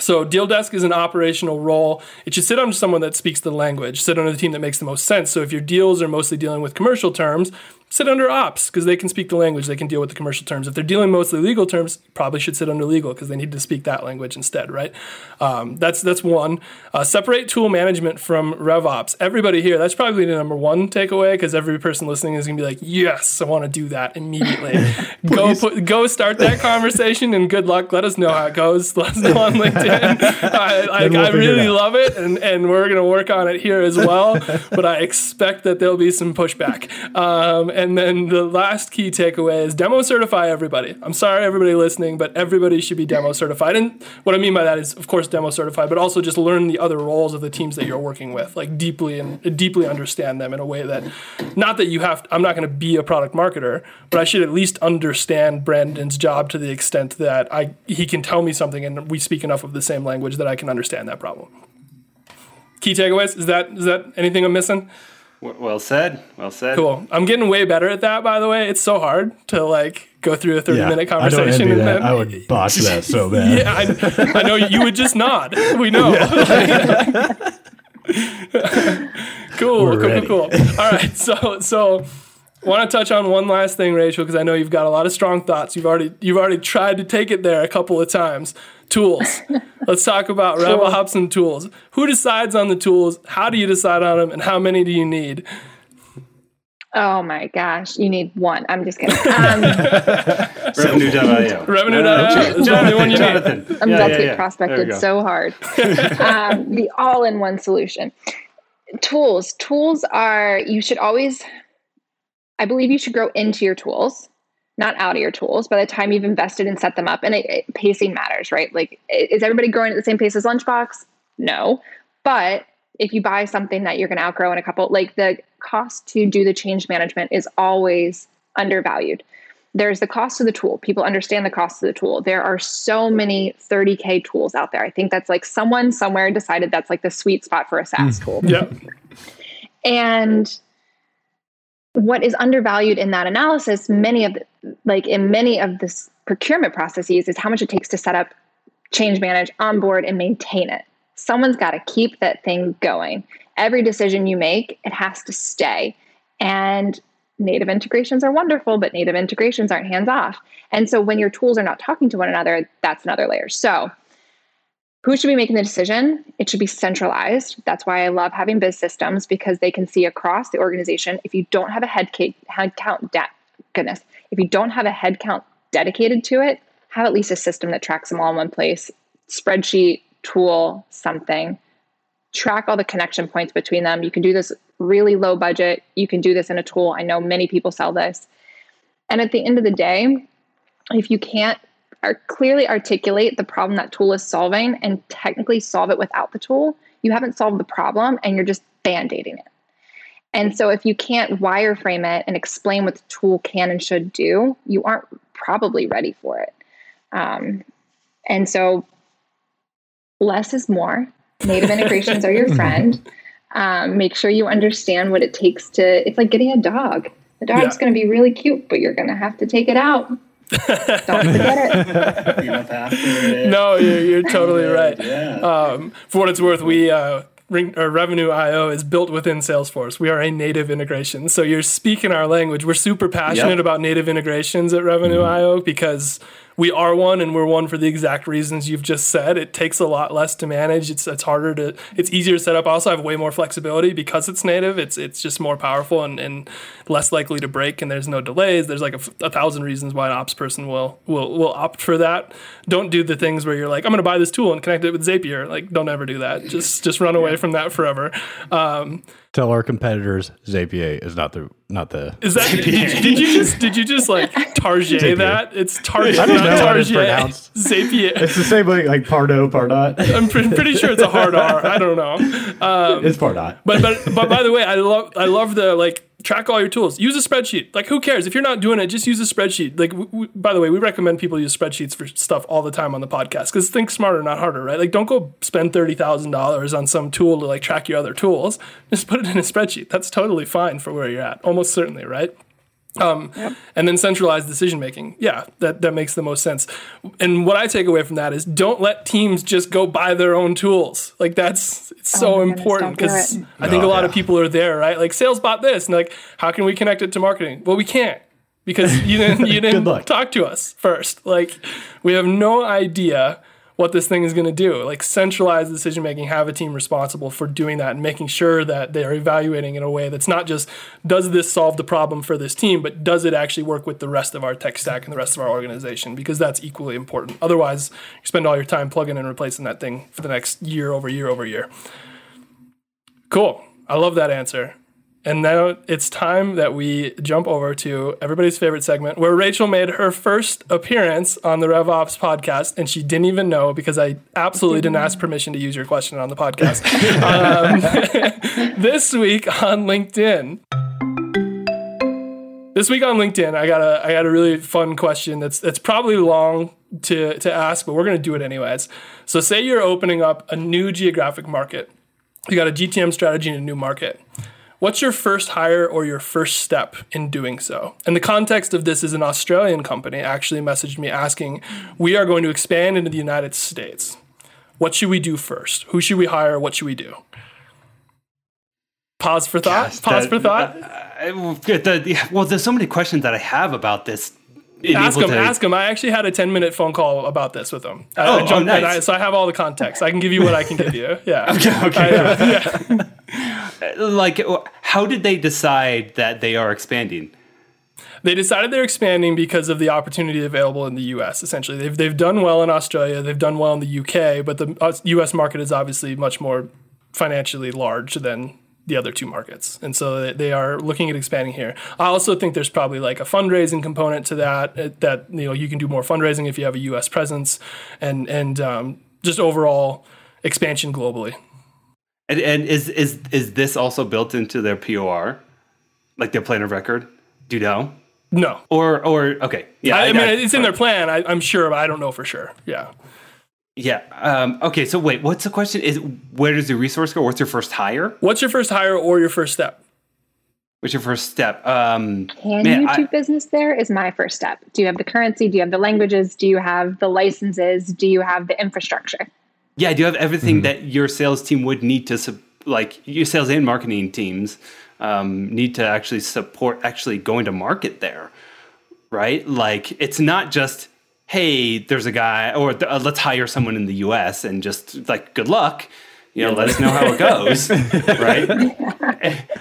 Speaker 1: So deal desk is an operational role. It should sit under someone that speaks the language, sit under the team that makes the most sense. So if your deals are mostly dealing with commercial terms, sit under ops because they can speak the language, they can deal with the commercial terms. If they're dealing mostly legal terms, probably should sit under legal because they need to speak that language instead, right? Um, that's that's one. Uh, separate tool management from RevOps. Everybody here, that's probably the number one takeaway because every person listening is gonna be like, yes, I want to do that immediately. go put, go start that conversation and good luck. Let us know how it goes. Let us know on LinkedIn. I, I,
Speaker 3: we'll
Speaker 1: I really love it, and, and we're gonna work on it here as well. but I expect that there'll be some pushback. Um, and then the last key takeaway is demo certify everybody. I'm sorry, everybody listening, but everybody should be demo certified. And what I mean by that is, of course, demo certified, but also just learn the other roles of the teams that you're working with, like deeply and uh, deeply understand them in a way that, not that you have. I'm not going to be a product marketer, but I should at least understand Brandon's job to the extent that I he can tell me something and we speak enough of the same language that I can understand that problem. Key takeaways is that is that anything I'm missing?
Speaker 2: W- Well said. Well said.
Speaker 1: Cool. I'm getting way better at that, by the way. It's so hard to like go through a 30
Speaker 3: Yeah,
Speaker 1: minute
Speaker 3: I don't
Speaker 1: conversation
Speaker 3: envy
Speaker 1: and
Speaker 3: that. I would botch that so bad.
Speaker 1: yeah, I, I know you would just nod. We know. cool,
Speaker 3: We're
Speaker 1: cool,
Speaker 3: ready.
Speaker 1: cool, cool. All right, so so want to touch on one last thing, Rachel, because I know you've got a lot of strong thoughts. You've already you've already tried to take it there a couple of times. Tools. Let's talk about RevOps and tools. Who decides on the tools? How do you decide on them? And how many do you need?
Speaker 4: Oh my gosh, you need one. I'm just kidding. Um,
Speaker 2: Revenue.io.
Speaker 1: Revenue.io is the only one you need.
Speaker 2: Jonathan.
Speaker 4: I'm
Speaker 2: Yeah,
Speaker 4: about
Speaker 2: yeah,
Speaker 4: to get
Speaker 2: yeah.
Speaker 4: prospected
Speaker 2: There we go.
Speaker 4: so hard. um, the all-in-one solution. Tools. Tools are. You should always. I believe you should grow into your tools, not out of your tools. By the time you've invested and set them up, and it, it- pacing matters, right? Like, is everybody growing at the same pace as Lunchbox? No, but if you buy something that you're going to outgrow in a couple, like the cost to do the change management is always undervalued there's the cost of the tool. People understand the cost of the tool. There are so many 30K tools out there. I think that's like someone somewhere decided that's like the sweet spot for a SaaS hmm. tool.
Speaker 1: Yep.
Speaker 4: And what is undervalued in that analysis, many of the, like in many of this procurement processes, is how much it takes to set up, change manage, onboard, and maintain it. someone's got to keep that thing going. Every decision you make, it has to stay. And native integrations are wonderful, but native integrations aren't hands off. And so when your tools are not talking to one another, that's another layer. So who should be making the decision? It should be centralized. That's why I love having biz systems because they can see across the organization. If you don't have a head, head count, de- goodness, if you don't have a head count dedicated to it, have at least a system that tracks them all in one place spreadsheet, tool, something. Track all the connection points between them. You can do this really low budget. You can do this in a tool. I know many people sell this. And at the end of the day, if you can't are clearly articulate the problem that tool is solving and technically solve it without the tool, you haven't solved the problem and you're just band-aiding it. And so if you can't wireframe it and explain what the tool can and should do, you aren't probably ready for it. Um, and so less is more. Native integrations are your friend. Um, make sure you understand what it takes to, it's like getting a dog. The dog's yeah. going to be really cute, but you're going to have to take it out don't forget
Speaker 1: it. no, you're, you're totally right. Yeah. Um, for what it's worth, we uh, Ring, or Revenue IO is built within Salesforce. We are a native integration. So you're speaking our language. We're super passionate yep. about native integrations at Revenue mm-hmm. IO because we are one and we're one for the exact reasons you've just said. It takes a lot less to manage. It's it's harder to it's easier to set up. I also have way more flexibility because it's native. It's it's just more powerful and, and less likely to break and there's no delays. There's like a, a thousand reasons why an ops person will will will opt for that. Don't do the things where you're like, I'm gonna buy this tool and connect it with Zapier. Like don't ever do that. Just just run away from that forever. Um,
Speaker 3: Tell our competitors Zapier is not the not the.
Speaker 1: Is that did, did, you just did you just like Target that? It's Target. I don't know how it's pronounced. Zapier.
Speaker 3: It's the same like like Pardo Pardot.
Speaker 1: I'm pretty, pretty sure it's a hard R. I don't know.
Speaker 3: Um, it's Pardot.
Speaker 1: But but but by the way, I love I love the like track all your tools. Use a spreadsheet. Like, who cares if you're not doing it? Just use a spreadsheet. Like, w- w- by the way, we recommend people use spreadsheets for stuff all the time on the podcast because think smarter, not harder, right? Like, don't go spend thirty thousand dollars on some tool to like track your other tools. Just put it in a spreadsheet. That's totally fine for where you're at. Almost certainly, right? Um, yep. And then centralized decision making. Yeah, that, that makes the most sense. And what I take away from that is don't let teams just go buy their own tools. Like that's it's oh, so important because I think oh, a lot yeah. of people are there, right? Like sales bought this, and like how can we connect it to marketing? Well, we can't because you didn't you didn't talk to us first. Like we have no idea what this thing is going to do. Like centralize decision making, have a team responsible for doing that and making sure that they are evaluating in a way that's not just does this solve the problem for this team, but does it actually work with the rest of our tech stack and the rest of our organization? Because that's equally important. Otherwise, you spend all your time plugging and replacing that thing for the next year over year over year. Cool. I love that answer. And now it's time that we jump over to everybody's favorite segment where Rachel made her first appearance on the RevOps podcast, and she didn't even know because I absolutely didn't ask permission to use your question on the podcast. um, this week on LinkedIn. This week on LinkedIn, I got a I got a really fun question that's that's probably long to to ask, but we're gonna do it anyways. So say you're opening up a new geographic market. You got a GTM strategy in a new market What's your first hire or your first step in doing so? And the context of this is an Australian company actually messaged me asking, We are going to expand into the United States. What should we do first? Who should we hire? What should we do? Pause for thought. Gosh, Pause that, for thought. Uh,
Speaker 2: the, well, there's so many questions that I have about this
Speaker 1: ask him. To... Ask him. I actually had a ten minute phone call about this with him. Oh, I, oh nice. I, so I have all the context. I can give you what I can give you. Yeah. okay. Okay.
Speaker 2: Uh, yeah. like, how did they decide that they are expanding?
Speaker 1: They decided they're expanding because of the opportunity available in the U.S. Essentially, they've they've done well in Australia. They've done well in the U.K. But the U.S. market is obviously much more financially large than the other two markets. And so they are looking at expanding here. I also think there's probably like a fundraising component to that, uh, that, you know, you can do more fundraising if you have a US presence and, and um, just overall expansion globally.
Speaker 2: And, and is, is, is this also built into their POR? Like their plan of record? Do you know?
Speaker 1: No.
Speaker 2: Or, or, okay.
Speaker 1: Yeah. I, I mean, I, it's in their plan. I, I'm sure, but I don't know for sure. Yeah.
Speaker 2: Yeah. Um, okay. So wait, what's the question? Is where does the resource go? What's your first hire?
Speaker 1: What's your first hire or your first step?
Speaker 2: What's your first step? Um,
Speaker 4: Can man, you do I, business there? Is my first step. Do you have the currency? Do you have the languages? Do you have the licenses? Do you have the infrastructure?
Speaker 2: Yeah, do you have everything mm-hmm. that your sales team would need to like your sales and marketing teams um, need to actually support actually going to market there, right? Like it's not just hey, there's a guy, or uh, let's hire someone in the U.S. and just like good luck. You know, let us know how it goes, right?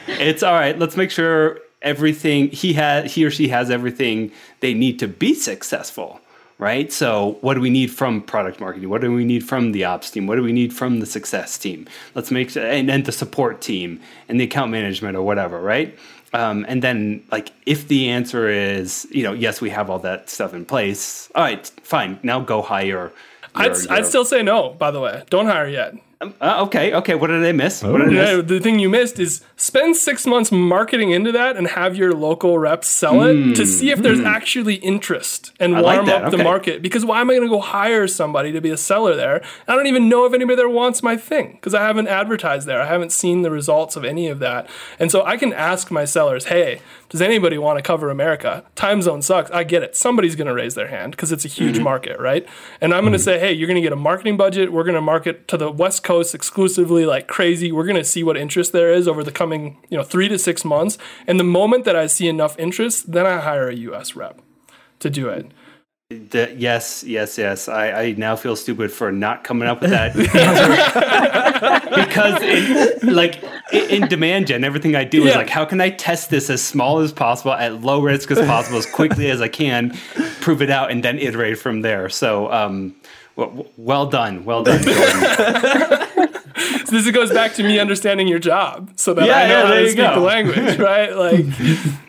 Speaker 2: It's all right. Let's make sure everything he has, he or she has everything they need to be successful right? So, what do we need from product marketing? What do we need from the ops team? What do we need from the success team? Let's make and then the support team and the account management or whatever, right? Um, and then, like, if the answer is, you know, yes, we have all that stuff in place. All right, fine. Now go hire. Your,
Speaker 1: I'd, your, I'd still say no. By the way, don't hire yet.
Speaker 2: Uh, okay, okay. What did I miss? What
Speaker 1: did I miss? the thing you missed is spend six months marketing into that and have your local reps sell it mm, to see if there's mm. actually interest and I warm like up okay. the market. Because why am I going to go hire somebody to be a seller there? I don't even know if anybody there wants my thing because I haven't advertised there. I haven't seen the results of any of that. And so I can ask my sellers, hey, does anybody want to cover America? Time zone sucks. I get it. Somebody's going to raise their hand because it's a huge mm-hmm. market, right? And I'm going to mm-hmm. say, hey, you're going to get a marketing budget. We're going to market to the West Coast exclusively like crazy. We're going to see what interest there is over the coming, you know, three to six months. And the moment that I see enough interest, then I hire a US rep to do it.
Speaker 2: The, yes, yes, yes. I, I now feel stupid for not coming up with that because, in, like, in demand gen, everything I do yeah. is like, how can I test this as small as possible, at low risk as possible, as quickly as I can, prove it out, and then iterate from there. So, um, well, well done, well done,
Speaker 1: this goes back to me understanding your job, so that yeah, I know yeah, how to speak go. the language, right? Like,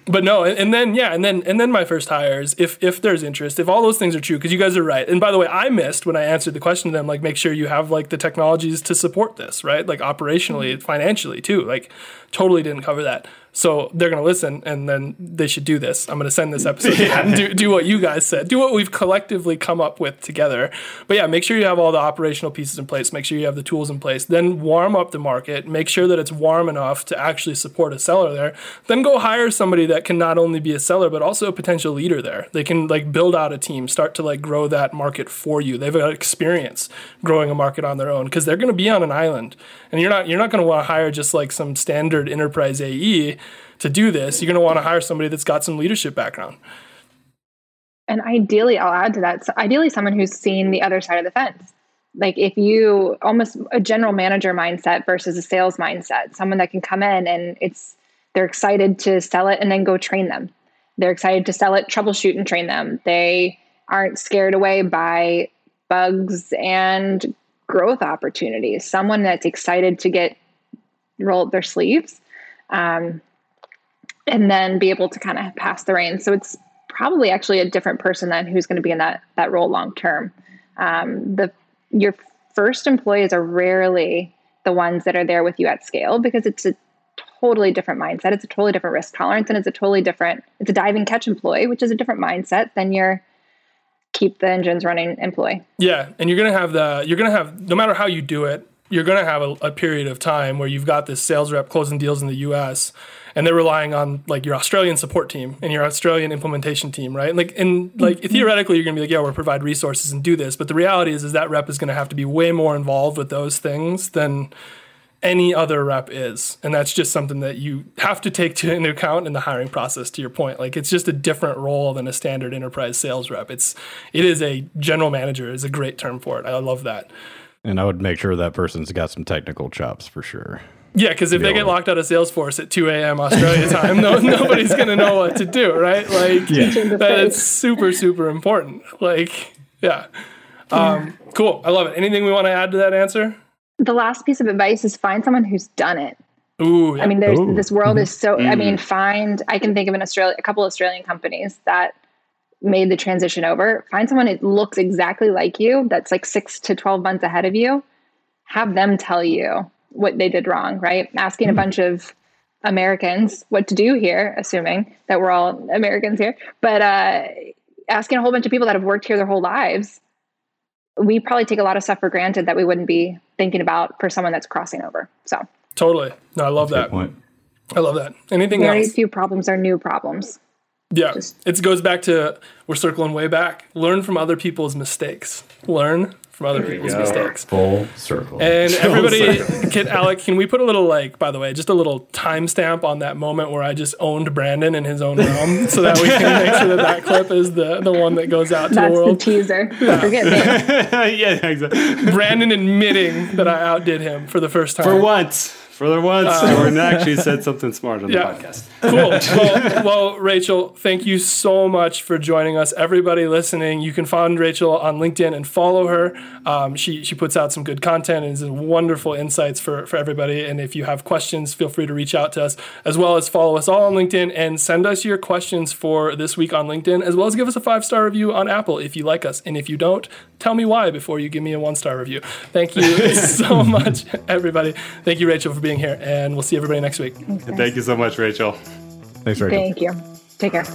Speaker 1: but no, and, and, then yeah, and then and then my first hires, if if there's interest, if all those things are true, because you guys are right. And by the way, I missed when I answered the question to them, like make sure you have like the technologies to support this, right? Like operationally, mm-hmm. financially too. Like, totally didn't cover that. So they're going to listen and then they should do this. I'm going to send this episode yeah. and do, do what you guys said. Do what we've collectively come up with together. But yeah, make sure you have all the operational pieces in place. Make sure you have the tools in place. Then warm up the market. Make sure that it's warm enough to actually support a seller there. Then go hire somebody that can not only be a seller but also a potential leader there. They can like build out a team, start to like grow that market for you. They've got experience growing a market on their own because they're going to be on an island. And you're not you're not going to want to hire just like some standard enterprise AE to do this, you're going to want to hire somebody that's got some leadership background.
Speaker 4: And ideally, I'll add to that. So ideally, someone who's seen the other side of the fence. Like if you almost a general manager mindset versus a sales mindset, someone that can come in and it's they're excited to sell it and then go train them. They're excited to sell it, troubleshoot and train them. They aren't scared away by bugs and growth opportunities. Someone that's excited to get roll up their sleeves um, and then be able to kind of pass the reins. So it's probably actually a different person than who's going to be in that that role long term. Um, the your first employees are rarely the ones that are there with you at scale because it's a totally different mindset. It's a totally different risk tolerance, and it's a totally different. It's a dive and catch employee, which is a different mindset than your keep the engines running employee.
Speaker 1: Yeah, and you're gonna have the you're gonna have no matter how you do it, you're gonna have a, a period of time where you've got this sales rep closing deals in the U.S and they're relying on like your Australian support team and your Australian implementation team, right? Like and like mm-hmm. theoretically you're gonna be like, yeah, we'll provide resources and do this, but the reality is is that rep is gonna have to be way more involved with those things than any other rep is. And that's just something that you have to take to, into account in the hiring process to your point. Like it's just a different role than a standard enterprise sales rep. It's it is a general manager is a great term for it. I love that.
Speaker 3: And I would make sure that person's got some technical chops for sure.
Speaker 1: Yeah, because if they get locked out of Salesforce at 2 a.m. Australia time, no, nobody's going to know what to do, right? Like, yeah. that's super, super important. Like, yeah. Um, cool. I love it. Anything we want to add to that answer?
Speaker 4: The last piece of advice is find someone who's done it.
Speaker 1: Ooh, yeah.
Speaker 4: I mean, there's Ooh. this world is so. Mm. I mean, find. I can think of an Australia, a couple Australian companies that made the transition over. Find someone that looks exactly like you. That's like six to twelve months ahead of you. Have them tell you what they did wrong, right? Asking mm-hmm. a bunch of Americans what to do here, assuming that we're all Americans here, but uh, asking a whole bunch of people that have worked here their whole lives, we probably take a lot of stuff for granted that we wouldn't be thinking about for someone that's crossing over. So
Speaker 1: totally, no, I love that's that. Point. I love that. Anything else?
Speaker 4: Very
Speaker 1: else?
Speaker 4: few problems are new problems.
Speaker 1: Yeah, Just, it goes back to we're circling way back. Learn from other people's mistakes. Learn from other people's mistakes.
Speaker 3: Full circle.
Speaker 1: And everybody, can, Alec, can we put a little like, by the way, just a little timestamp on that moment where I just owned Brandon in his own realm, so that we can make sure that that clip is the the one that goes out to
Speaker 4: That's
Speaker 1: the
Speaker 4: the
Speaker 1: world.
Speaker 4: teaser. Don't forget me.
Speaker 2: yeah, exactly.
Speaker 1: Brandon admitting that I outdid him for the first time.
Speaker 2: For once, for the once, Jordan actually said something smart on
Speaker 1: Uh, yeah.
Speaker 2: the podcast.
Speaker 1: cool. Well, well, Rachel, thank you so much for joining us. Everybody listening, you can find Rachel on LinkedIn and follow her. Um, she she puts out some good content and has wonderful insights for for everybody. And if you have questions, feel free to reach out to us as well as follow us all on LinkedIn and send us your questions for this week on LinkedIn, as well as give us a five star review on Apple if you like us. And if you don't, tell me why before you give me a one star review. Thank you so much, everybody. Thank you, Rachel, for being here, and we'll see everybody next week.
Speaker 2: Thank you so much, Rachel.
Speaker 3: Thanks, Rachel.
Speaker 4: Thank you. Take care.